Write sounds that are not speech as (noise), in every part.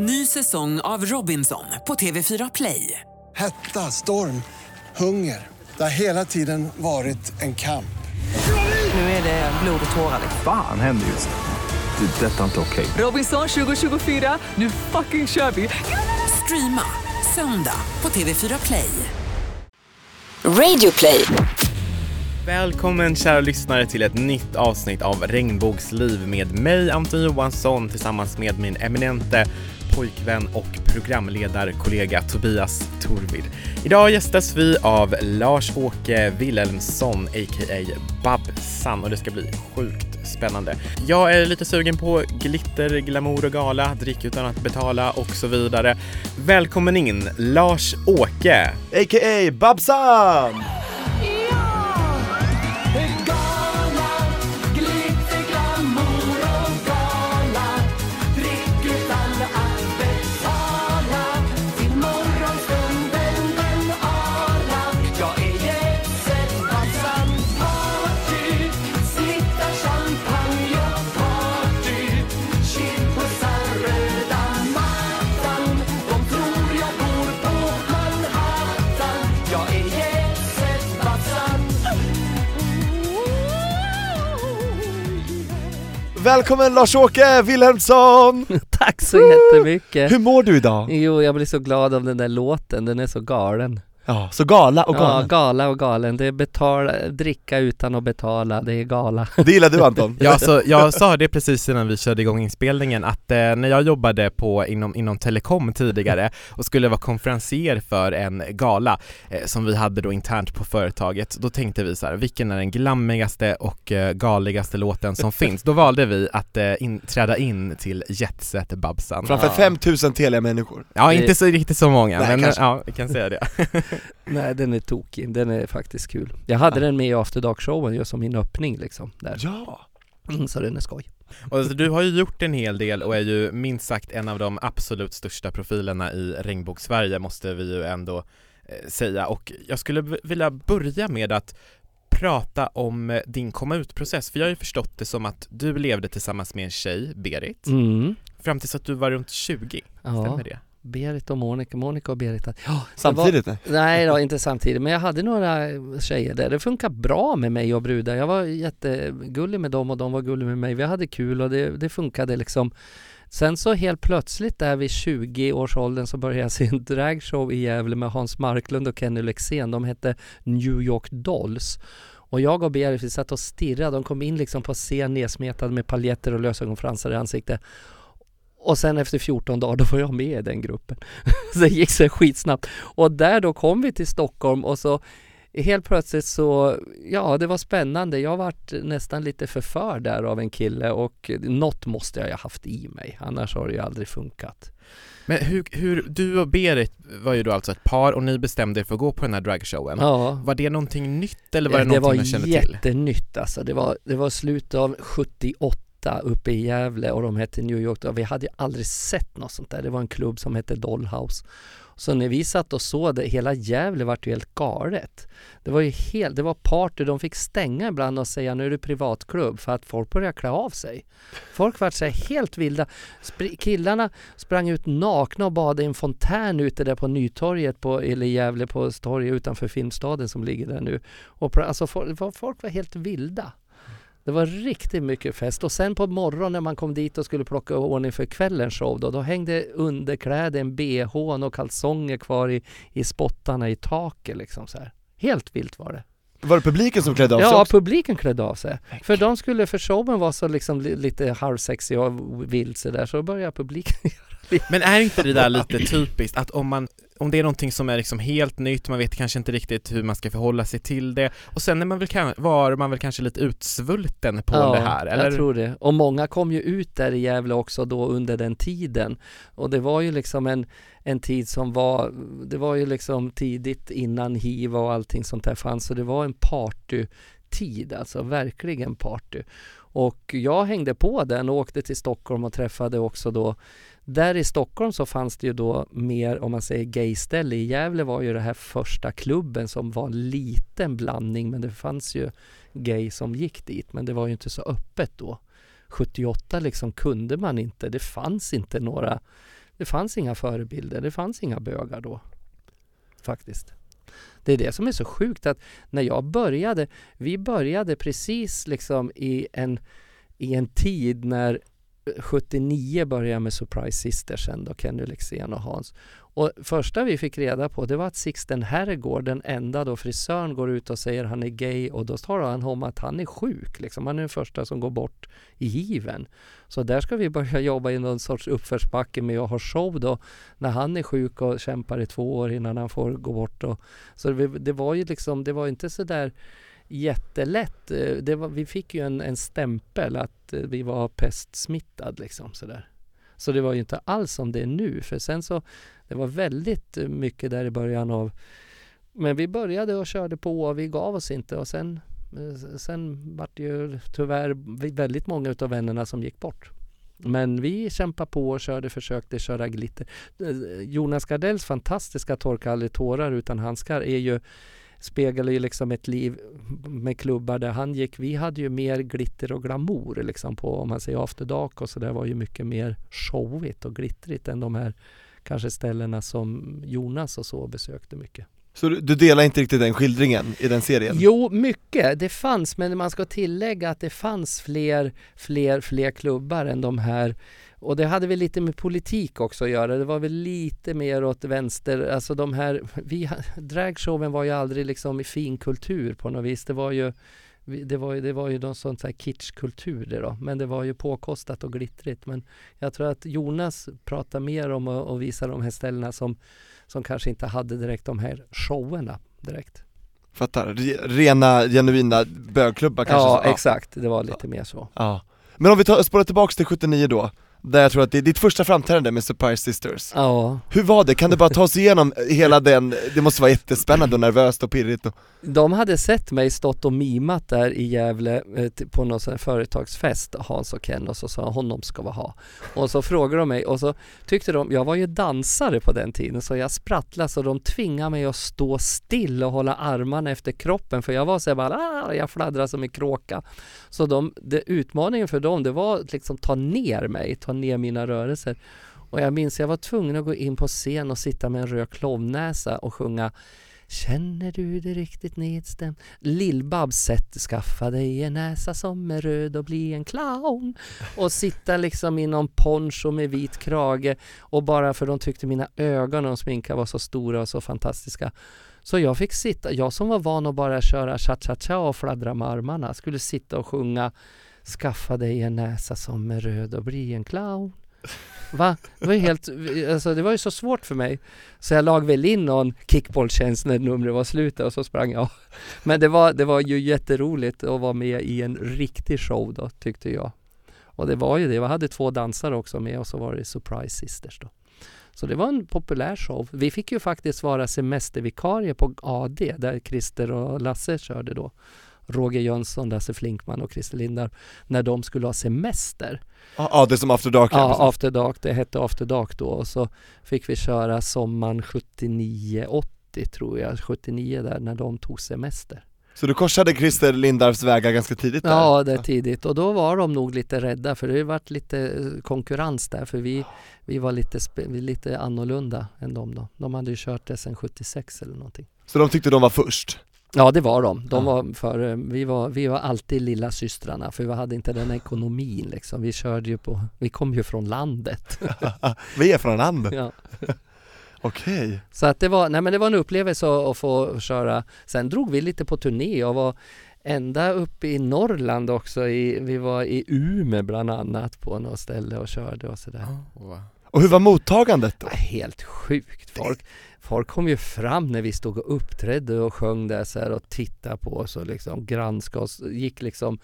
Ny säsong av Robinson på TV4 Play. Hetta, storm, hunger. Det har hela tiden varit en kamp. Nu är det blod och tårar. Fan händer just nu. Det. är Detta är inte okej. Robinson 2024, nu fucking kör vi! Streama söndag på TV4 Play. Radio play. Välkommen kära lyssnare till ett nytt avsnitt av Regnbågsliv med mig Anton Johansson tillsammans med min eminente pojkvän och programledarkollega Tobias Torvid. Idag gästas vi av Lars-Åke Wilhelmsson a.k.a. Babsan och det ska bli sjukt spännande. Jag är lite sugen på glitter, glamour och gala, drick utan att betala och så vidare. Välkommen in Lars-Åke! A.k.a. Babsan! Välkommen Lars-Åke Wilhelmsson! (laughs) Tack så jättemycket! Hur mår du idag? Jo, jag blir så glad av den där låten, den är så galen. Ja, så gala och Ja, galen. gala och galen. Det är betala, dricka utan att betala, det är gala. (laughs) Det gillar du Anton? Ja, alltså, jag sa det precis innan vi körde igång inspelningen att eh, när jag jobbade på, inom, inom telekom tidigare och skulle vara konferencier för en gala eh, som vi hade då internt på företaget, då tänkte vi så här, vilken är den glammigaste och eh, galigaste låten som (laughs) finns? Då valde vi att eh, in, träda in till Jetset Babsan. Framför Ja. 5000 Telia-människor. Ja, inte så riktigt så många, Nej, men kanske. ja, vi kan säga det. (laughs) (laughs) Nej, den är tokig. Den är faktiskt kul. Jag hade Ja. den med i After Dark-showen just som min öppning liksom. Där. Ja! Mm, så den är skoj. Och alltså, du har ju gjort en hel del och är ju minst sagt en av de absolut största profilerna i regnbågs-Sverige måste vi ju ändå eh, säga och jag skulle vilja börja med att prata om eh, din komma ut-process för jag har ju förstått det som att du levde tillsammans med en tjej, Berit, Mm. fram tills att du var runt 20, Ja, stämmer det? Berit och Monica, Monica och Berit. Ja, det var- Samtidigt? nej. Då, (laughs) inte samtidigt. Men jag hade några tjejer där. Det funkar bra med mig och brudar. Jag var jättegullig med dem och de var gulliga med mig. Vi hade kul och det, det funkade liksom. Sen så helt plötsligt där vid 20-årsåldern så började jag se en dragshow i Gävle med Hans Marklund och Kenny Lexén. De hette New York Dolls. Och jag och Berit vi satt och stirrade. De kom in liksom på scen nedsmetade med paljetter och lösögonfransar i ansiktet. Och sen efter 14 dagar då var jag med i den gruppen. (laughs) så det gick så skitsnabbt. Och där då kom vi till Stockholm och så helt plötsligt så, ja det var spännande. Jag vart nästan lite förförd där av en kille och något måste jag ha haft i mig. Annars har det ju aldrig funkat. Men hur, hur, du och Berit var ju då alltså ett par och ni bestämde er för att gå på den här dragshowen. Ja. Var det någonting nytt eller var det, det någonting var du kände till? jättenytt alltså. Det var, det var slutet av 78 uppe i Gävle och de hette New York. Vi hade ju aldrig sett något sånt där. Det var en klubb som hette Dollhouse. Så när vi satt och såg det, hela Gävle vart ju helt galet. Det var ju helt, det var party, de fick stänga ibland och säga nu är det privatklubb för att folk började klä av sig. Folk vart så här helt vilda. Spr- killarna sprang ut nakna och badade i en fontän ute där på Nytorget på, eller Gävle på torget utanför Filmstaden som ligger där nu. Och alltså folk, folk var helt vilda. Det var riktigt mycket fest och sen på morgonen när man kom dit och skulle plocka ordning för kvällens show då, då hängde underkläder, en bh och kalsonger kvar i, i spottarna i taket liksom så här. Helt vilt var det. Var det publiken som klädde av sig Ja, också? publiken klädde av sig. För de skulle, för showen var så liksom li- lite halvsexig och vild så där så började publiken (laughs) Men är inte det där lite typiskt att om man om det är någonting som är liksom helt nytt, man vet kanske inte riktigt hur man ska förhålla sig till det och sen är man väl, var man väl kanske lite utsvulten på det här, eller? jag tror det. Och många kom ju ut där i Gävle också då under den tiden. Och det var ju liksom en, en tid som var, det var ju liksom tidigt innan hiv och allting sånt där fanns. Så det var en partytid, alltså verkligen party. Och jag hängde på den och åkte till Stockholm och träffade också då där i Stockholm så fanns det ju då mer, om man säger gayställe. I Gävle var ju det här första klubben som var en liten blandning men det fanns ju gay som gick dit men det var ju inte så öppet då. 78 liksom kunde man inte, det fanns inte några Det fanns inga förebilder, det fanns inga bögar då. Faktiskt. Det är det som är så sjukt att när jag började, vi började precis liksom i en, i en tid när 79 började jag med Surprise Sisters sen då, Kenny Lexén och Hans. Och första vi fick reda på det var att Sixten Herrgård, den enda då frisören, går ut och säger han är gay och då talar han om att han är sjuk. Liksom. Han är den första som går bort i given Så där ska vi börja jobba i någon sorts uppförsbacke med att ha show då när han är sjuk och kämpar i två år innan han får gå bort. Och, så det, det var ju liksom, det var inte så där jättelätt. Eh, det var, vi fick ju en, en stämpel att eh, vi var pestsmittad liksom sådär. Så det var ju inte alls som det är nu. För sen så, det var väldigt eh, mycket där i början av men vi började och körde på och vi gav oss inte och sen, sen vart det ju tyvärr väldigt många utav vännerna som gick bort. Men vi kämpade på och körde, försökte köra glitter. Jonas Gardells fantastiska Torka aldrig tårar utan handskar är ju speglar ju liksom ett liv med klubbar där han gick. Vi hade ju mer glitter och glamour liksom på om man säger After Dark och så där var ju mycket mer showigt och glittrigt än de här kanske ställena som Jonas och så besökte mycket. Så du, du delar inte riktigt den skildringen i den serien? Jo, mycket. Det fanns, men man ska tillägga att det fanns fler, fler, fler klubbar än de här. Och det hade väl lite med politik också att göra. Det var väl lite mer åt vänster. Alltså de här, vi, dragshowen var ju aldrig liksom i finkultur på något vis. Det var ju det var ju, det var ju någon sån här kitschkultur det då. Men det var ju påkostat och glittrigt. Men jag tror att Jonas pratar mer om att visa de här ställena som, som kanske inte hade direkt de här showerna direkt. Fattar, Re- rena, genuina bögklubbar kanske? Ja, så- exakt. Det var lite mer så. Ja. Men om vi tar, spårar tillbaks till 79 då, där jag tror att det är ditt första framträdande med Surprise Sisters. Ja, Hur var det? Kan du bara ta oss igenom hela den, det måste vara jättespännande och nervöst och pirrigt och... de hade sett mig stått och mimat där i Gävle eh, på någon sån här företagsfest, Hans och Ken, och så sa honom ska vi ha. Och så frågade de mig och så tyckte de, jag var ju dansare på den tiden så jag sprattlade så de tvingade mig att stå still och hålla armarna efter kroppen för jag var så här bara, ah, jag fladdrade som en kråka. Så de, det, utmaningen för dem det var att liksom ta ner mig, ta ner mina rörelser. Och jag minns jag var tvungen att gå in på scen och sitta med en röd klovnäsa och sjunga Känner du dig riktigt nedstämd? Lill-Babs sätt skaffa dig en näsa som är röd och bli en clown. Och sitta liksom i någon poncho med vit krage och bara för de tyckte mina ögon och sminka var så stora och så fantastiska. Så jag fick sitta, jag som var van att bara köra cha-cha-cha och fladdra med armarna skulle sitta och sjunga Skaffa dig en näsa som är röd och bli en clown. Va? Det var ju helt, alltså det var ju så svårt för mig. Så jag lag väl in någon kickbolltjänst när numret var slut och så sprang jag. Men det var, det var ju jätteroligt att vara med i en riktig show då, tyckte jag. Och det var ju det, jag hade två dansare också med och så var det Surprise Sisters då. Så det var en populär show. Vi fick ju faktiskt vara semestervikarie på AD där Christer och Lasse körde då. Roger Jönsson, Lasse Flinkman och Christer Lindar när de skulle ha semester. Ja, det är som After Dark Ja. After Dark, det hette After Dark då och så fick vi köra sommaren 79, 80 tror jag, 79 där när de tog semester. Så du korsade Christer Lindarws vägar ganska tidigt där? Ja, det är tidigt och då var de nog lite rädda för det varit lite eh, konkurrens där för vi, vi var lite, lite annorlunda än dem då. De hade ju kört det sedan 76 eller någonting. Så de tyckte de var först? Ja det var de. De Ja. var före, vi var, vi var alltid lilla systrarna för vi hade inte den ekonomin liksom. Vi körde ju på, vi kom ju från landet. (laughs) Vi är från land? ja. (laughs) Okej. Så att det var, nej men det var en upplevelse att, att få köra. Sen drog vi lite på turné och var ända uppe i Norrland också. I, vi var i Umeå bland annat på något ställe och körde och sådär. Wow. Och hur var mottagandet då? Ja, Helt sjukt. Folk, folk kom ju fram när vi stod och uppträdde och sjöng där så här och tittade på oss och liksom granskade oss. Gick liksom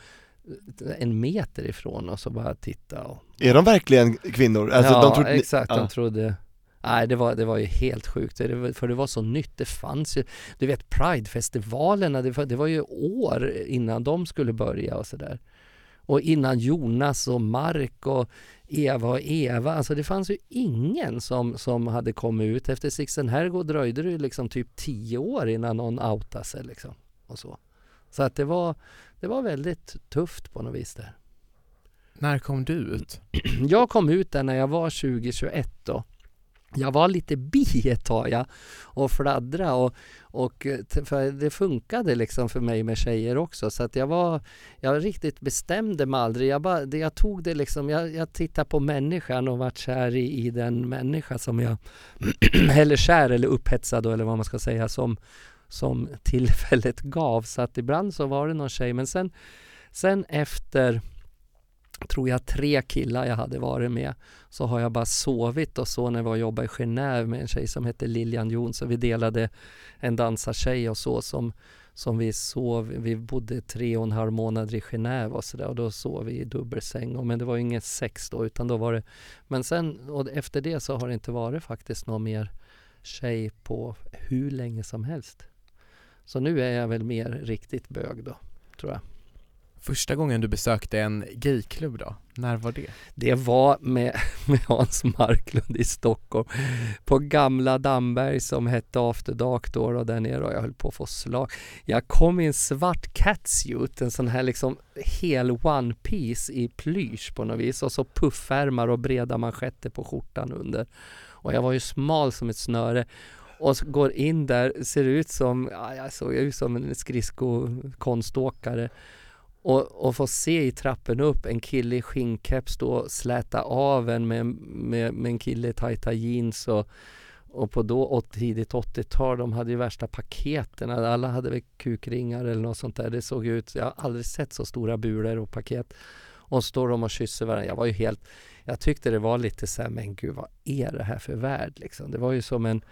en meter ifrån oss och bara tittade. Och, Är de verkligen kvinnor? Alltså, ja, de trodde exakt. ja. De trodde... Nej, det var, det var ju helt sjukt. Det var, för det var så nytt. Det fanns ju... Du vet, Pridefestivalerna, det var, det var ju år innan de skulle börja och sådär. Och innan Jonas och Mark och Eva och Eva. Alltså det fanns ju ingen som, som hade kommit ut. Efter Sixten Herrgård dröjde det ju liksom typ tio år innan någon outade sig liksom. Och så. Så att det var, det var väldigt tufft på något vis där. När kom du ut? Jag kom ut där när jag var 20-21 då jag var lite bi ett tag ja, och fladdra och, och eh, för det funkade liksom för mig med tjejer också så att jag var jag riktigt bestämde mig aldrig. Jag, bara, jag tog det liksom, jag, jag tittade på människan och vart kär i, i den människa som jag (clears throat) eller kär eller upphetsad eller vad man ska säga som, som tillfället gav. Så att ibland så var det någon tjej men sen, sen efter tror jag tre killar jag hade varit med så har jag bara sovit och så när vi var och jobbade i Genève med en tjej som hette Lilian Jonsson. Vi delade en dansartjej och så som, som vi sov. Vi bodde tre och en halv månader i Genève och så där och då sov vi i dubbelsäng. Och, men det var inget sex då utan då var det Men sen och efter det så har det inte varit faktiskt någon mer tjej på hur länge som helst. Så nu är jag väl mer riktigt bög då, tror jag. Första gången du besökte en gayklubb då, när var det? Det var med, (laughs) med Hans Marklund i Stockholm på gamla Damberg som hette After Dark då och där nere och jag höll på att få slag. Jag kom i en svart catsuit, en sån här liksom hel one piece i plysch på något vis och så puffärmar och breda manschetter på skjortan under. Och jag var ju smal som ett snöre och går in där, ser ut som, ja, jag såg ut som en skridskokonståkare och, och få se i trappen upp en kille i skinnkeps stå och släta av en med, med, med en kille i tajta jeans och, och på då och tidigt 80-tal, de hade ju värsta paketen. Alla hade väl kukringar eller något sånt där. Det såg ut, jag har aldrig sett så stora bulor och paket. Och står de och kysser varandra. Jag var ju helt, jag tyckte det var lite så här, men gud vad är det här för värld liksom? Det var ju som en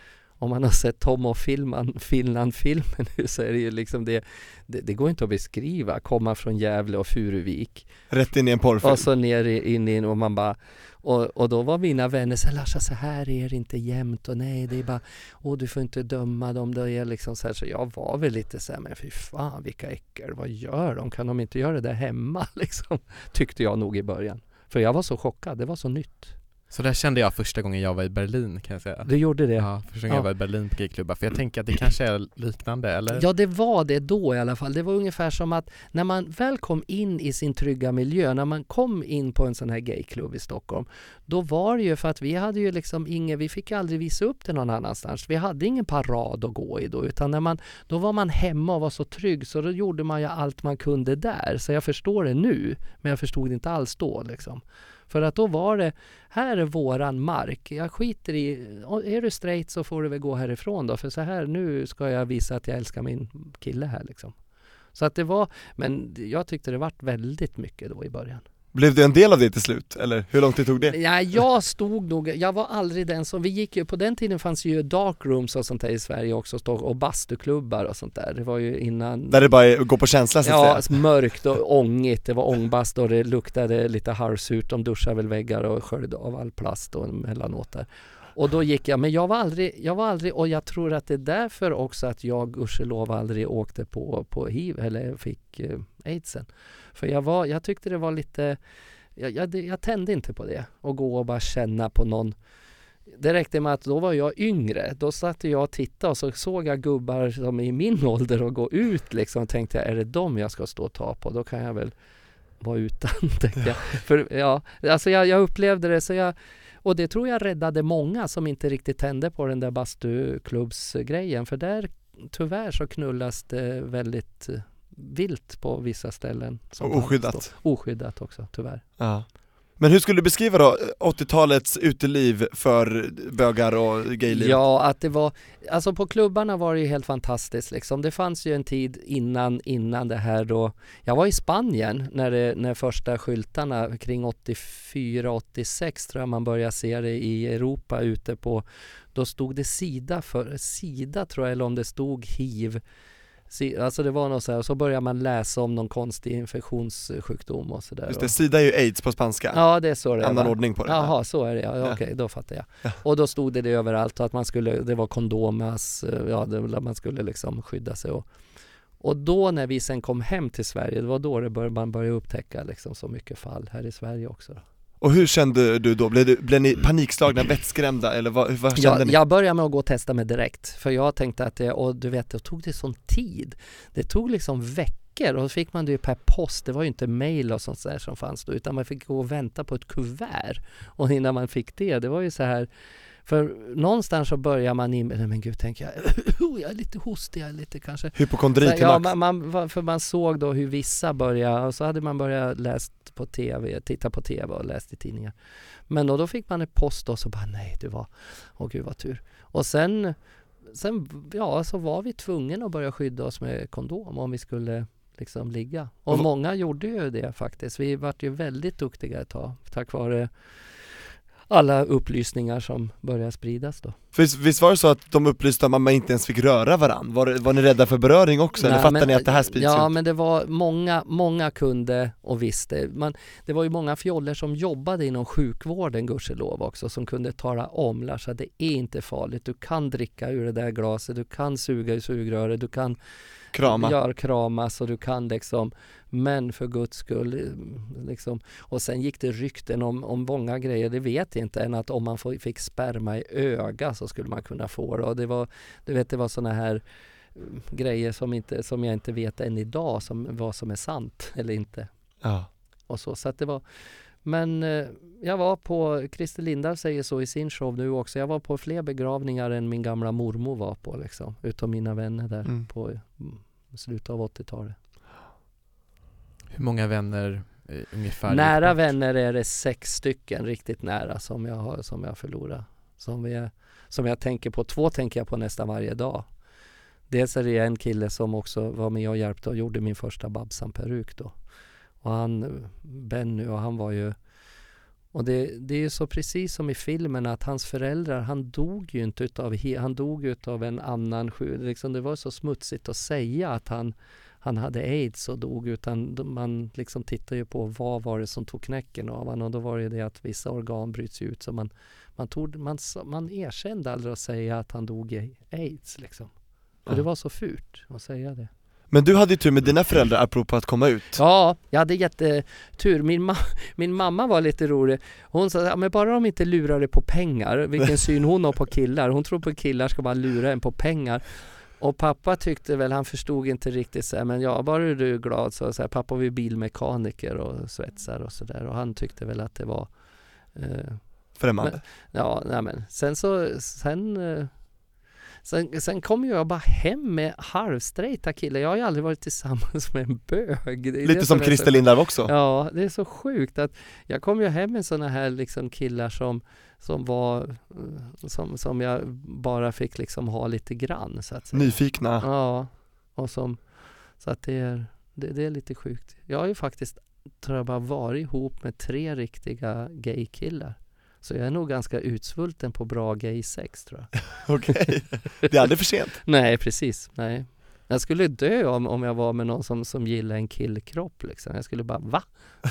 om man har sett Tom och Filman, Finland-filmen nu så är det ju liksom det, det, det går inte att beskriva, komma från Gävle och Furuvik Rätt in i en porrfilm. och så ner i- in i och man bara och, och då var mina vänner så Larsa så här är det inte jämt och nej det är bara Åh du får inte döma dem, det är liksom så här så jag var väl lite så här, men fy fan vilka äckel, vad gör de? Kan de inte göra det där hemma (laughs) liksom? Tyckte jag nog i början För jag var så chockad, det var så nytt Så där kände jag första gången jag var i Berlin kan jag säga Du gjorde det? Ja, första gången Ja. jag var i Berlin på gayklubbar, för jag tänker att det kanske är liknande eller? Ja, det var det då i alla fall. Det var ungefär som att när man väl kom in i sin trygga miljö, när man kom in på en sån här gayklubb i Stockholm, då var det ju för att vi hade ju liksom ingen, vi fick aldrig visa upp det någon annanstans. Vi hade ingen parad att gå i då, utan när man, då var man hemma och var så trygg, så då gjorde man ju allt man kunde där. Så jag förstår det nu, men jag förstod det inte alls då liksom. För att då var det, här är våran mark. Jag skiter i, är du straight så får du väl gå härifrån då. För så här, nu ska jag visa att jag älskar min kille här liksom. Så att det var, men jag tyckte det vart väldigt mycket då i början. Blev du en del av det till slut? Eller hur lång tid tog det? Ja, jag stod nog, jag var aldrig den som, vi gick ju, på den tiden fanns ju dark rooms och sånt där i Sverige också, och bastuklubbar och sånt där. Det var ju innan Där det bara är att gå på känsla så att Ja, säga? mörkt och ångigt. Det var ångbast och det luktade lite halvsurt. De duschade väl väggar och sköljde av all plast och emellanåt där. Och då gick jag, men jag var aldrig, jag var aldrig, och jag tror att det är därför också att jag gudskelov aldrig åkte på, på hiv eller fick eh, aidsen. För jag var, jag tyckte det var lite, jag, jag, jag tände inte på det. Och gå och bara känna på någon det räckte med att då var jag yngre. Då satt jag och tittade och så såg jag gubbar som är i min (laughs) ålder och gå ut liksom. Och tänkte jag, är det dem jag ska stå och ta på? Då kan jag väl vara utan, (laughs) tänkte jag. För ja, alltså jag, jag upplevde det så jag och det tror jag räddade många som inte riktigt tände på den där bastuklubbsgrejen. För där tyvärr så knullas det väldigt eh, vilt på vissa ställen. som Och oskyddat. Oskyddat också, tyvärr. Ja. Men hur skulle du beskriva då 80-talets uteliv för bögar och gayliv? Ja, att det var, alltså på klubbarna var det ju helt fantastiskt liksom. Det fanns ju en tid innan, innan det här då, jag var i Spanien när, det, när första skyltarna kring 84-86 tror jag man började se det i Europa ute på, då stod det Sida för, Sida tror jag, eller om det stod hiv. Alltså det var något så här, och så började man läsa om någon konstig infektionssjukdom och sådär. Just det, sida är ju aids på spanska, Ja, det är så det är, annan ordning på det Jaha, så är det ja. ja. Okej, då fattar jag. Ja. Och då stod det det överallt och att man skulle, det var kondomas, ja, det, man skulle liksom skydda sig och och då när vi sen kom hem till Sverige, det var då det bör, man började upptäcka liksom så mycket fall här i Sverige också. Och hur kände du då? Blev, du, blev ni panikslagna, vettskrämda eller vad, vad kände Jag, ni? jag började med att gå och testa mig direkt, för jag tänkte att det, och du vet, det tog det sån tid. Det tog liksom veckor och då fick man det ju per post, det var ju inte mail och sånt där som fanns då, utan man fick gå och vänta på ett kuvert. Och innan man fick det, det var ju så här För någonstans så börjar man in nej men gud tänker jag, (laughs) jag är lite hostig, jag är lite kanske Hypokondri så, till ja, man, man, för man såg då hur vissa började, och så hade man börjat läst på tv, titta på tv och läst i tidningar. Men då, då fick man en post och så bara nej, det var, åh gud vad tur. Och sen, sen ja, så var vi tvungna att börja skydda oss med kondom om vi skulle liksom ligga. Och Och många gjorde ju det faktiskt. Vi vart ju väldigt duktiga ett tag tack vare alla upplysningar som började spridas då. Visst, visst var det så att de upplyste att man inte ens fick röra varandra? Var, var ni rädda för beröring också? eller Nej, fattar men- ni att det här sprids Ja, ut? men det var många, många kunde och visste. Man, det var ju många fjoller som jobbade inom sjukvården gudskelov också som kunde tala om Larsa, det är inte farligt. Du kan dricka ur det där glaset, du kan suga i sugröret, du kan Krama? göra kramas och du kan liksom men för guds skull eh, liksom. Och sen gick det rykten om, om många grejer, det vet jag inte än att om man fick sperma i öga så skulle man kunna få det och det var, du vet det var såna här mm, grejer som, inte, som jag inte vet än idag som, vad som är sant eller inte. Ja. Och så, så att det var men eh, jag var på, Christer Lindarw säger så i sin show nu också, jag var på fler begravningar än min gamla mormor var på liksom, utav mina vänner där Mm. på mm, slutet av 80-talet. Hur många vänner eh, ungefär? Nära vänner är det sex stycken riktigt nära som jag har, som jag förlorar. Som, vi som jag tänker på, två tänker jag på nästan varje dag. Dels är det en kille som också var med och hjälpte och gjorde min första Babsan-peruk då. Och han, Benny, och han var ju och det, det är ju så precis som i filmen att hans föräldrar, han dog ju inte utav, han dog utav en annan sjuk, liksom det var så smutsigt att säga att han, han hade aids och dog utan man liksom tittar ju på vad var det som tog knäcken av honom och då var det det att vissa organ bryts ut så man, man, tog, man, man erkände aldrig att säga att han dog i aids liksom. För Ja. det var så fult att säga det. Men du hade ju tur med dina föräldrar apropå att komma ut Ja, jag hade jättetur. Min, ma- min mamma var lite rolig. Hon sa, ja, men bara de inte lurar dig på pengar, vilken (laughs) syn hon har på killar. Hon tror på killar ska bara lura en på pengar. Och pappa tyckte väl, han förstod inte riktigt så här, men ja, bara du är glad så, så här, pappa var ju bilmekaniker och svetsar och sådär och han tyckte väl att det var eh, främmande Ja, nej men sen så, sen eh, Sen, sen kom jag bara hem med halvstrejta killar. Jag har ju aldrig varit tillsammans med en bög. Lite som Christer Lindarw också Ja, det är så sjukt att jag kom ju hem med sådana här liksom killar som, som var, som, som jag bara fick liksom ha lite grann så att säga. Nyfikna Ja, och som, så att det är, det, det är lite sjukt. Jag har ju faktiskt, tror jag bara varit ihop med tre riktiga gaykillar. Så jag är nog ganska utsvulten på bra gay-sex tror jag. (laughs) Okej, det är aldrig för sent (laughs) Nej, precis. Nej. Jag skulle dö om, om jag var med någon som, som gillar en killkropp liksom. Jag skulle bara, va?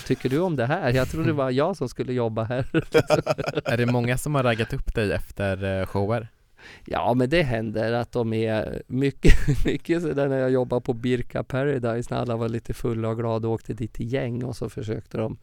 Tycker du om det här? Jag trodde det var jag som skulle jobba här. (laughs) Är det många som har raggat upp dig efter eh, shower? Ja, men det händer att de är mycket, mycket sådär när jag jobbade på Birka Paradise när alla var lite fulla och glada och åkte dit i gäng och så försökte de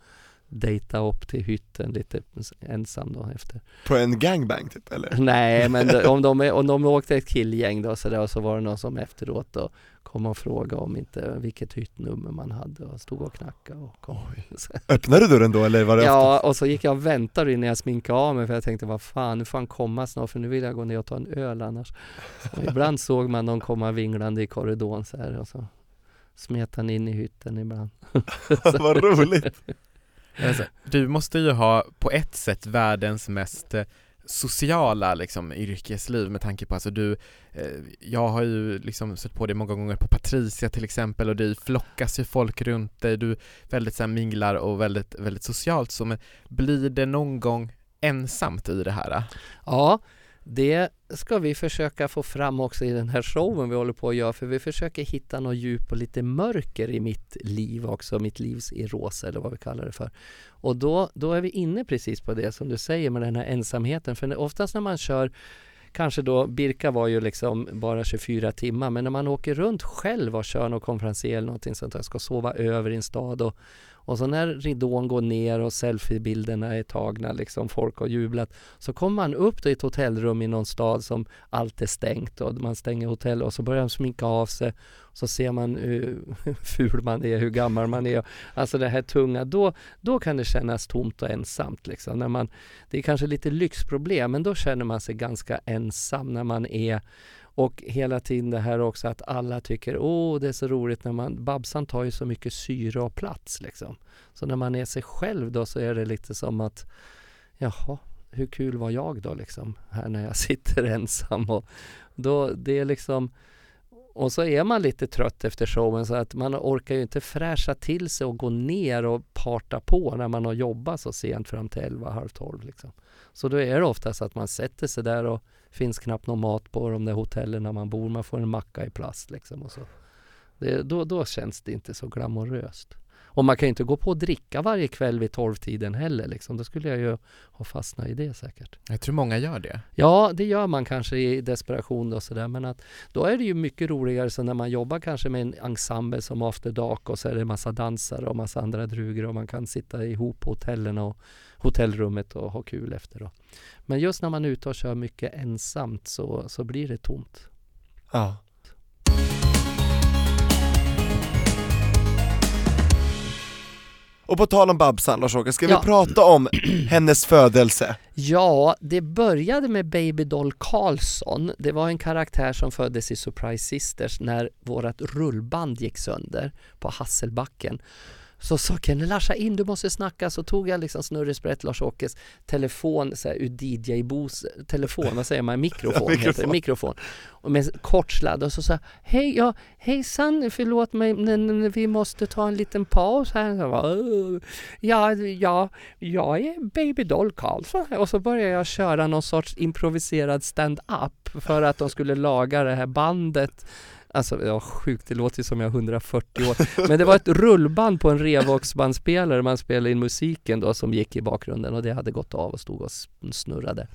dejta upp till hytten lite ensam då efter. På en gangbang typ eller? (laughs) Nej, men (laughs) om de, om de åkte ett killgäng då så, där, och så var det någon som efteråt då kom och frågade om inte vilket hyttnummer man hade och stod och knackade och kom. (laughs) Öppnade du dörren då eller var det Ja, och så gick jag och väntade innan jag sminkade av mig för jag tänkte vad fan, nu får han komma snart för nu vill jag gå ner och ta en öl annars. Och ibland såg man någon komma vinglande i korridoren så här och så smet han in i hytten ibland. efter? Vad roligt! Alltså, du måste ju ha på ett sätt världens mest eh, sociala liksom, yrkesliv med tanke på alltså du, eh, jag har ju liksom sett på dig många gånger på Patricia till exempel och det flockas ju folk runt dig, du väldigt så här, minglar och väldigt, väldigt socialt så men blir det någon gång ensamt i det här? Ja, det ska vi försöka få fram också i den här showen vi håller på att göra för vi försöker hitta något djup och lite mörker i mitt liv också, mitt livs eros eller vad vi kallar det för. Och då, då är vi inne precis på det som du säger med den här ensamheten för oftast när man kör Kanske då, Birka var ju liksom bara 24 timmar men när man åker runt själv och kör någon konferencier eller någonting sånt där, ska sova över i en stad och, och så när ridån går ner och selfiebilderna är tagna, liksom folk har jublat, så kommer man upp till ett hotellrum i någon stad som allt är stängt och man stänger hotell och så börjar de sminka av sig. Så ser man hur ful man är, hur gammal man är. Alltså det här tunga, då, då kan det kännas tomt och ensamt. Liksom. När man, det är kanske lite lyxproblem, men då känner man sig ganska ensam när man är och hela tiden det här också att alla tycker åh det är så roligt när man, Babsan tar ju så mycket syre och plats liksom. Så när man är sig själv då så är det lite som att jaha, hur kul var jag då liksom här när jag (laughs) sitter ensam och då det är liksom och så är man lite trött efter showen så att man orkar ju inte fräscha till sig och gå ner och parta på när man har jobbat så sent fram till 11, halv 12 liksom. Så då är det oftast att man sätter sig där och finns knappt någon mat på de där hotellen man bor. Man får en macka i plast liksom och så. Det, då, då känns det inte så glamoröst. Och man kan ju inte gå på och dricka varje kväll vid tolvtiden heller liksom. Då skulle jag ju ha fastnat i det säkert. Jag tror många gör det. Ja, det gör man kanske i desperation och sådär. Men att då är det ju mycket roligare så när man jobbar kanske med en ensemble som After Dark och så är det massa dansare och massa andra drugor och man kan sitta ihop på hotellen och hotellrummet och ha kul efter då. Men just när man är ute och kör mycket ensamt så, så blir det tomt. Ja. Och på tal om Babsan Lars-Åke, ska Ja. vi prata om (clears throat) hennes födelse? Ja, det började med Baby Doll Karlsson. Det var en karaktär som föddes i Surprise Sisters när vårt rullband gick sönder på Hasselbacken. Så sa Kenny Larsa in, du måste snacka. Så tog jag liksom Snurre Lars-Åkes telefon, så här, ur DJ-Bos telefon, vad säger man, mikrofon, (laughs) Mikrofon. heter det, mikrofon. Och med kort sladd och så sa hej, ja, hejsan, förlåt mig, men vi måste ta en liten paus här. Jag bara, "Åh, ja, ja, jag är Baby Doll Karlsson här." och så började jag köra någon sorts improviserad stand-up för att de skulle laga det här bandet Alltså ja, sjukt, det låter ju som jag är 140 år. Men det var ett rullband på en revoxbandspelare, man spelade in musiken då som gick i bakgrunden och det hade gått av och stod och snurrade.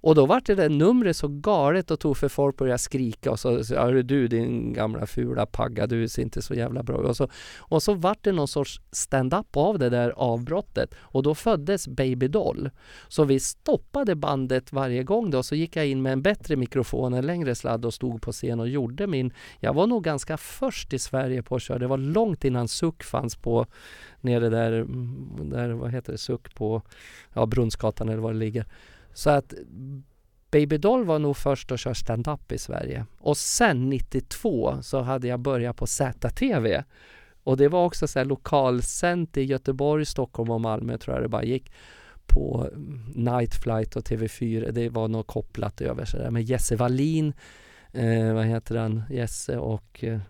Och då var det där numret så galet och tog för folk började skrika och så, så ja du din gamla fula pagga, du ser inte så jävla bra ut." och så, och så vart det någon sorts stand-up av det där avbrottet och då föddes Baby Doll. Så vi stoppade bandet varje gång då, så gick jag in med en bättre mikrofon, en längre sladd och stod på scen och gjorde min... Jag var nog ganska först i Sverige på att köra. Det var långt innan Suck fanns på nere där, mm, där vad heter det, Suck på ja, Brunnsgatan eller var det ligger. Så att Baby Doll var nog först att köra stand-up i Sverige. Och sen 92 så hade jag börjat på ZTV. Och det var också så här lokalsänt i Göteborg, Stockholm och Malmö tror jag det bara gick på mm, Night Flight och TV4. Det var något kopplat över så där med Jesse Wallin, eh, vad heter han, Jesse och eh,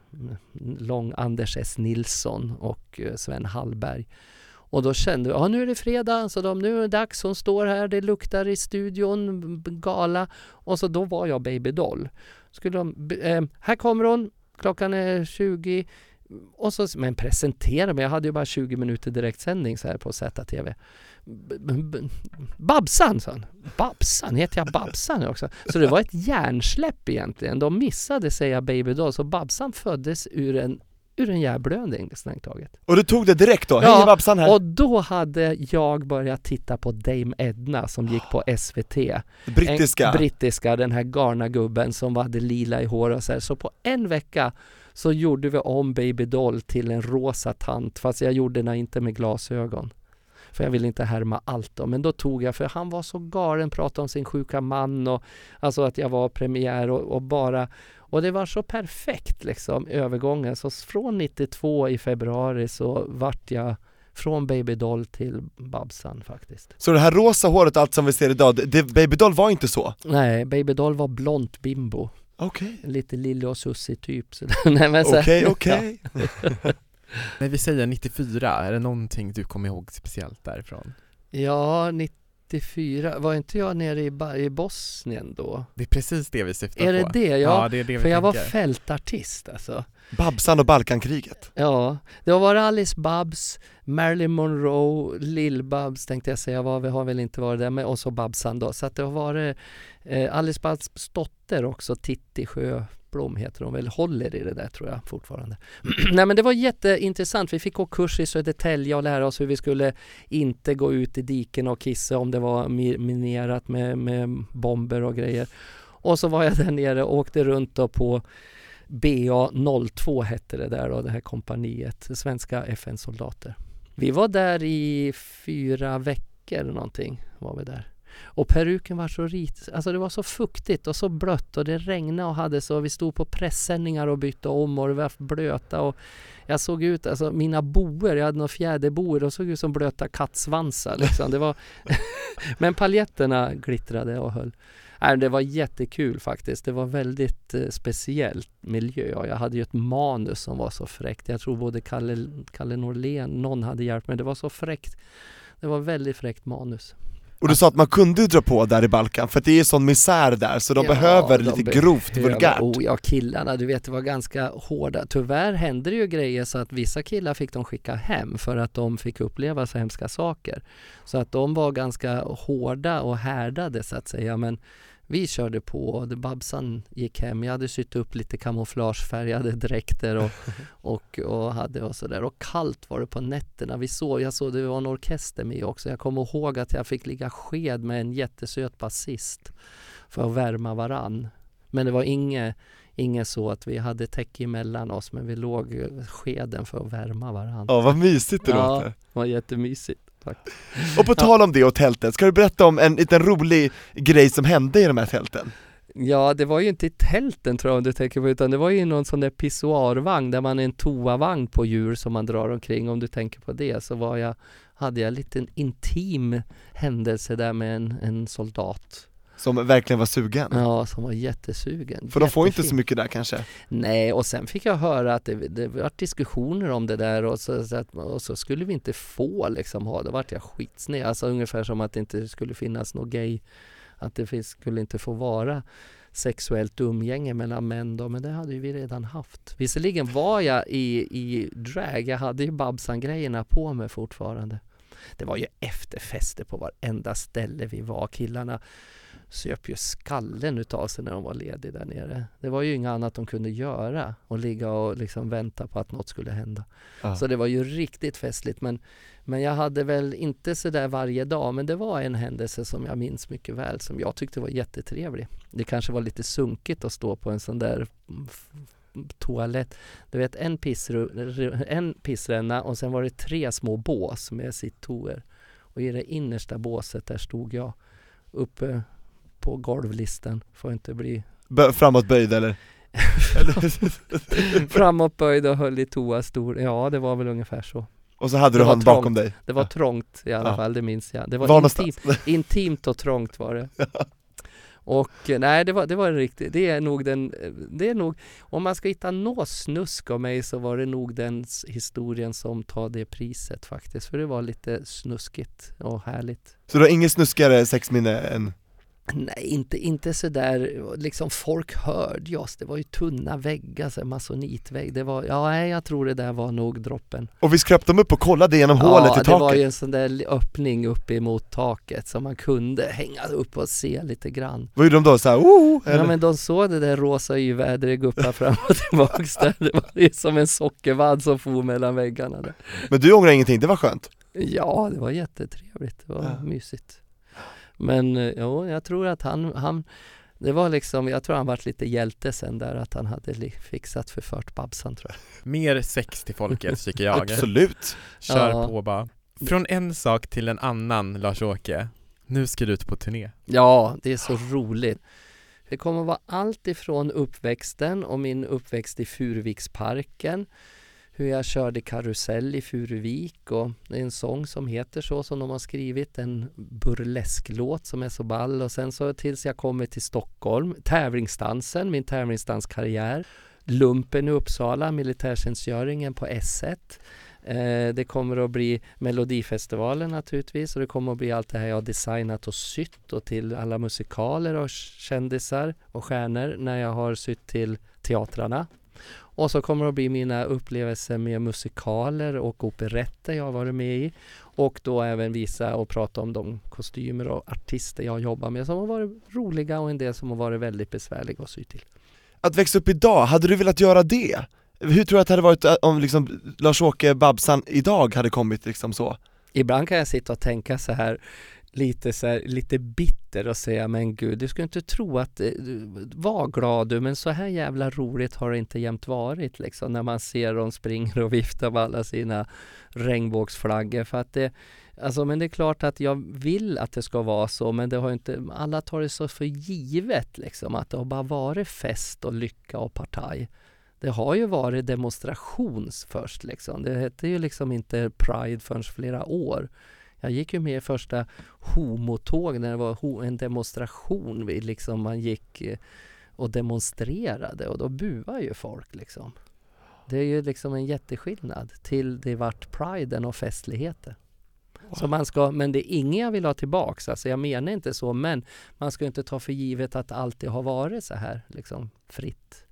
Lång Anders S Nilsson och eh, Sven Hallberg. Och då kände jag, ja nu är det fredag, så de, nu är det dags, hon står här, det luktar i studion, gala. Och så då var jag Baby Doll. Skulle de, eh, här kommer hon, klockan är 20. Och så, men presentera mig, jag hade ju bara 20 minuter direktsändning så här på ZTV. Babsan sa han. Babsan, heter jag Babsan också? Så det var ett hjärnsläpp egentligen. De missade säga Baby Doll, så Babsan föddes ur en ur en hjärnblödning strängt taget. Och du tog det direkt då? Ja, Hej här! Och då hade jag börjat titta på Dame Edna som gick på SVT. Brittiska? En, brittiska, den här galna gubben som hade lila i hår och så här. Så på en vecka så gjorde vi om Baby Doll till en rosa tant, fast jag gjorde den inte med glasögon. För jag ville inte härma allt då. Men då tog jag, för han var så galen, pratade om sin sjuka man och alltså att jag var premiär och, och bara och det var så perfekt liksom övergången. Så från 92 i februari så vart jag från Baby Doll till Babsan faktiskt. Så det här rosa håret, allt som vi ser idag, det, det, Baby Doll var inte så? Nej, Baby Doll var blont bimbo. Okej, Lite Lille och Susie typ. Så, (laughs) nej, men så, okej, (laughs) okej. (laughs) När vi säger 94, är det någonting du kommer ihåg speciellt därifrån? Ja, 94. Var inte jag nere i, i Bosnien då? Det är precis det vi syftar Är på. det det? Ja, det är det vi För jag var tänker. fältartist alltså. Babsan och Balkankriget. Ja, det var Alice Babs, Marilyn Monroe, Lill-Babs tänkte jag säga, var, vi har väl inte varit där, men och så Babsan då. Så att det har varit eh, Alice Babs dotter också, Titti Sjö Blom heter hon väl, håller i det där tror jag fortfarande. (clears throat) Nej men det var jätteintressant. Vi fick gå kurs i Södertälje och lära oss hur vi skulle inte gå ut i diken och kissa om det var minerat med, med bomber och grejer. Och så var jag där nere och åkte runt då på BA02 hette det där då, det här kompaniet, svenska FN-soldater. Vi var där i fyra veckor någonting var vi där. Och peruken var så rit, alltså det var så fuktigt och så blött och det regnade och hade så, vi stod på pressändningar och bytte om och det var blöta och jag såg ut, alltså mina boer, jag hade några fjäderboer och såg ut som blöta kattsvansar liksom. Det var (laughs) Men paljetterna glittrade och höll. Nej, det var jättekul faktiskt. Det var väldigt eh, speciellt miljö och jag hade ju ett manus som var så fräckt. Jag tror både Kalle, Kalle Norlén, någon hade hjälpt mig. Det var så fräckt. Det var väldigt fräckt manus. Och du sa att man kunde dra på där i Balkan, för det är sån misär där så de ja, behöver de lite behöver, grovt vulgärt. Oh ja, killarna, du vet det var ganska hårda. Tyvärr hände det ju grejer så att vissa killar fick de skicka hem för att de fick uppleva så hemska saker. Så att de var ganska hårda och härdade så att säga men vi körde på och Babsan gick hem. Jag hade sytt upp lite kamouflagefärgade dräkter och, (laughs) och, och hade och sådär. Och kallt var det på nätterna. Vi såg, jag såg det var en orkester med också. Jag kommer ihåg att jag fick ligga sked med en jättesöt basist för att värma varann. Men det var inget, inget så att vi hade täcke emellan oss men vi låg skeden för att värma varann. Ja, vad mysigt det ja, låter. det var jättemysigt. Och på tal om det och tälten, ska du berätta om en liten rolig grej som hände i de här tälten? Ja, det var ju inte i tälten tror jag om du tänker på, utan det var ju någon sån där pissoarvagn där man är en toavagn på djur som man drar omkring. Om du tänker på det så var jag, hade jag en liten intim händelse där med en, en soldat som verkligen var sugen? Ja, som var jättesugen. För de får inte så mycket där kanske? Nej, och sen fick jag höra att det, det var diskussioner om det där och så, så att, och så skulle vi inte få liksom ha, då vart jag skitsned. Alltså ungefär som att det inte skulle finnas något gay, att det finns, skulle inte få vara sexuellt umgänge mellan män då, men det hade ju vi redan haft. Visserligen var jag i, i drag, jag hade ju Babsan-grejerna på mig fortfarande. Det var ju efterfester på varenda ställe vi var. Killarna söp ju skallen utav sig när de var lediga där nere. Det var ju inget annat de kunde göra och ligga och liksom vänta på att något skulle hända. Ja. Så det var ju riktigt festligt men, men jag hade väl inte sådär varje dag men det var en händelse som jag minns mycket väl som jag tyckte var jättetrevlig. Det kanske var lite sunkigt att stå på en sån där toalett. Du vet en, pissru, en pissränna och sen var det tre små bås med sitttoer. Och i det innersta båset där stod jag uppe på golvlisten. Får inte bli B Framåtböjd eller? (laughs) Framåtböjd och höll i toa stor, ja det var väl ungefär så Och så hade det du han bakom dig? Det var trångt i alla ja. fall, det minns jag Det var, var intimt, intimt och trångt var det (laughs) ja. Och eh, nej, det var, det var riktigt, det är nog den, det är nog, om man ska hitta något snusk av mig så var det nog den historien som tar det priset faktiskt, för det var lite snuskigt och härligt. Så du har inget snuskigare sexminne än Nej, inte, inte sådär, liksom folk hörde oss, det var ju tunna väggar, så masonitvägg, det var, ja nej, jag tror det där var nog droppen Och vi skröp dem upp och kollade genom ja, hålet i taket? Ja, det var ju en sån där öppning upp emot taket som man kunde hänga upp och se lite grann Vad gjorde de då? Såhär, oh, eller? Ja men de såg det där rosa yvädret guppa fram och tillbaks där, det var som en sockervadd som for mellan väggarna där Men du ångrar ingenting, det var skönt? Ja, det var jättetrevligt, det var ja. mysigt men eh, jo, jag tror att han, han det var liksom, jag tror han varit lite hjälte sen där att han hade fixat förfört Babsan tror jag. (laughs) Mer sex till folket (laughs) tycker jag. Absolut. Kör ja. på bara. Från en sak till en annan Lars-Åke. Nu ska du ut på turné. Ja, det är så roligt. Det kommer att vara allt ifrån uppväxten och min uppväxt i Furuviksparken hur jag körde karusell i Furuvik och det är en sång som heter så som de har skrivit, en burlesklåt som är så ball och sen så tills jag kommer till Stockholm, tävlingsdansen, min tävlingsdanskarriär, lumpen i Uppsala, militärtjänstgöringen på S1 eh, det kommer att bli Melodifestivalen naturligtvis och det kommer att bli allt det här jag har designat och sytt och till alla musikaler och kändisar och stjärnor när jag har sytt till teatrarna och så kommer det att bli mina upplevelser med musikaler och operetter jag har varit med i. Och då även visa och prata om de kostymer och artister jag jobbar med som har varit roliga och en del som har varit väldigt besvärliga att sy till. att växa upp idag, hade du velat göra det? Hur tror du att det hade varit eh, om liksom Lars-Åke Babsan idag hade kommit liksom så? Ibland kan jag sitta och tänka så här lite så här, lite bitter och säga men gud, du ska inte tro att, eh, var glad du, men så här jävla roligt har det inte jämt varit liksom när man ser dem springa och vifta med alla sina regnbågsflaggor för att det, alltså men det är klart att jag vill att det ska vara så men det har inte, alla tar det så för givet liksom att det har bara varit fest och lycka och partaj. Det har ju varit demonstrations först liksom. Det hette ju liksom inte Pride förrän flera år. Jag gick ju med i första homotåg när det var en demonstration. Vi liksom, man gick eh, och demonstrerade och då buade ju folk liksom. Det är ju liksom en jätteskillnad till det vart priden och festligheter. Så man ska, men det är ingen jag vill ha tillbaks, alltså jag menar inte så, men man ska inte ta för givet att alltid har varit så här liksom fritt.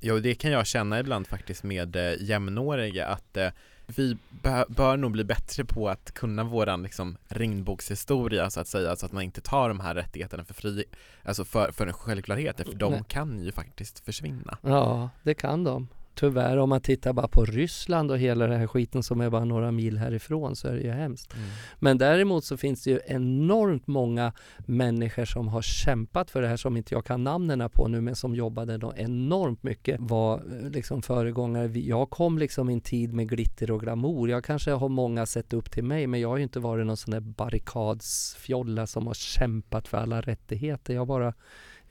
Jo, det kan jag känna ibland faktiskt med eh, jämnåriga att eh, vi bö- bör nog bli bättre på att kunna våran liksom regnbågshistoria så att säga, så att man inte tar de här rättigheterna för fri, alltså för, för en självklarhet, för de Nej. kan ju faktiskt försvinna. Ja, det kan de. Tyvärr om man tittar bara på Ryssland och hela den här skiten som är bara några mil härifrån så är det ju hemskt. Men däremot så finns det ju enormt många människor som har kämpat för det här som inte jag kan namnen på nu men som jobbade då enormt mycket var eh, liksom föregångare. Jag kom liksom i en tid med glitter och glamour. Jag kanske har många sett upp till mig men jag har ju inte varit någon sån där barrikadsfjolla som har kämpat för alla rättigheter. Jag bara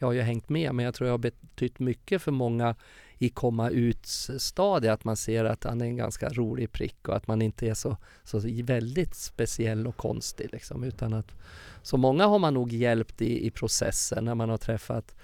jag har ju hängt med men jag tror jag har betytt mycket för många i komma ut stadiet att man ser att han är en ganska rolig prick och att man inte är så, så väldigt speciell och konstig liksom utan att så många har man nog hjälpt i, i processen när man har träffat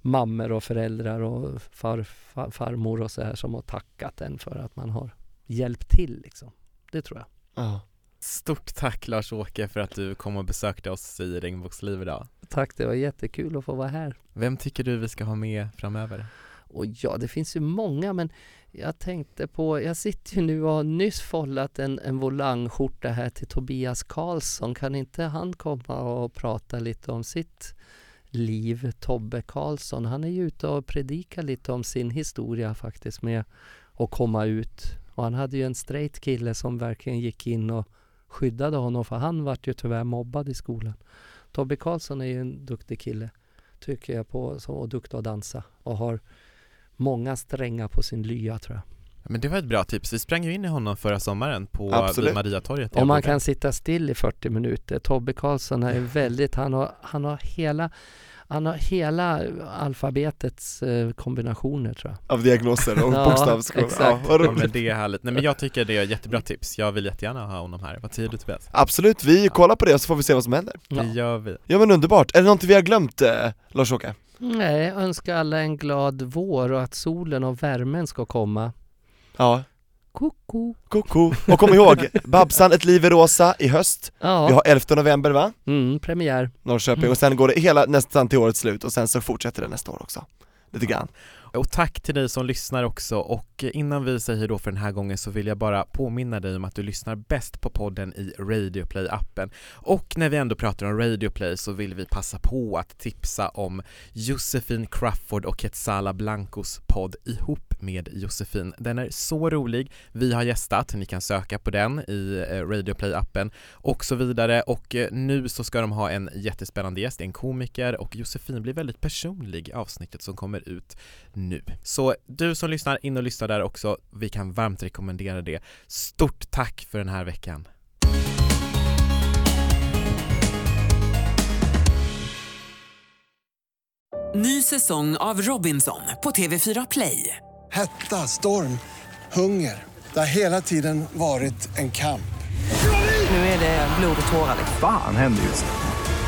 mammor och föräldrar och far, far, farmor och så här som har tackat en för att man har hjälpt till liksom. Det tror jag. Ja. Stort tack Lars-Åke för att du kom och besökte oss i Regnbågsliv idag. Tack, det var jättekul att få vara här. Vem tycker du vi ska ha med framöver? Och ja, det finns ju många men jag tänkte på, jag sitter ju nu och har nyss follat en, en volangskjorta här till Tobias Karlsson. Kan inte han komma och prata lite om sitt liv, Tobbe Karlsson? Han är ju ute och predikar lite om sin historia faktiskt med att komma ut. Och han hade ju en straight kille som verkligen gick in och skyddade honom för han vart ju tyvärr mobbad i skolan. Tobbe Karlsson är ju en duktig kille tycker jag på, och duktig att dansa och har många strängar på sin lya tror jag. Men det var ett bra tips, vi sprang ju in i honom förra sommaren på Absolut. Mariatorget Om man kan sitta still i 40 minuter. Tobbe Karlsson är (laughs) väldigt, han har, han har hela han har hela alfabetets eh, kombinationer tror jag. Av diagnoser och (laughs) Ja, bokstavskoder. Ja, exakt. Ja roligt. men det är härligt, nej men jag tycker det är ett jättebra tips, jag vill jättegärna ha honom här, vad säger du Tobias? Absolut, vi kollar på det så får vi se vad som händer. Ja. Det gör vi. Ja men underbart, är det någonting vi har glömt eh, Lars-Åke? Nej, jag önskar alla en glad vår och att solen och värmen ska komma. Ja, Koko. koko. Och kom ihåg, (laughs) Babsan, ett liv i rosa i höst. Vi Ja, har 11 november va? mm, premiär. Norrköping och sen går det hela nästan till årets slut och sen så fortsätter det nästa år också. Lite grann. Och tack till dig som lyssnar också och innan vi säger då för den här gången så vill jag bara påminna dig om att du lyssnar bäst på podden i Radioplay-appen. Och när vi ändå pratar om Radioplay så vill vi passa på att tipsa om Josefin Crawford och Quetzala Blancos podd ihop med Josefin. Den är så rolig, vi har gästat, ni kan söka på den i eh, Radioplay-appen och så vidare och eh, nu så ska de ha en jättespännande gäst, en komiker och Josefin blir väldigt personlig i avsnittet som kommer ut nu. Så du som lyssnar, in och lyssna där också. Vi kan varmt rekommendera det. Stort tack för den här veckan. Ny säsong av Robinson på TV4 Play. Hetta, storm, hunger. Det har hela tiden varit en kamp. Nu är det blod och tårar. liksom. Fan händer just nu.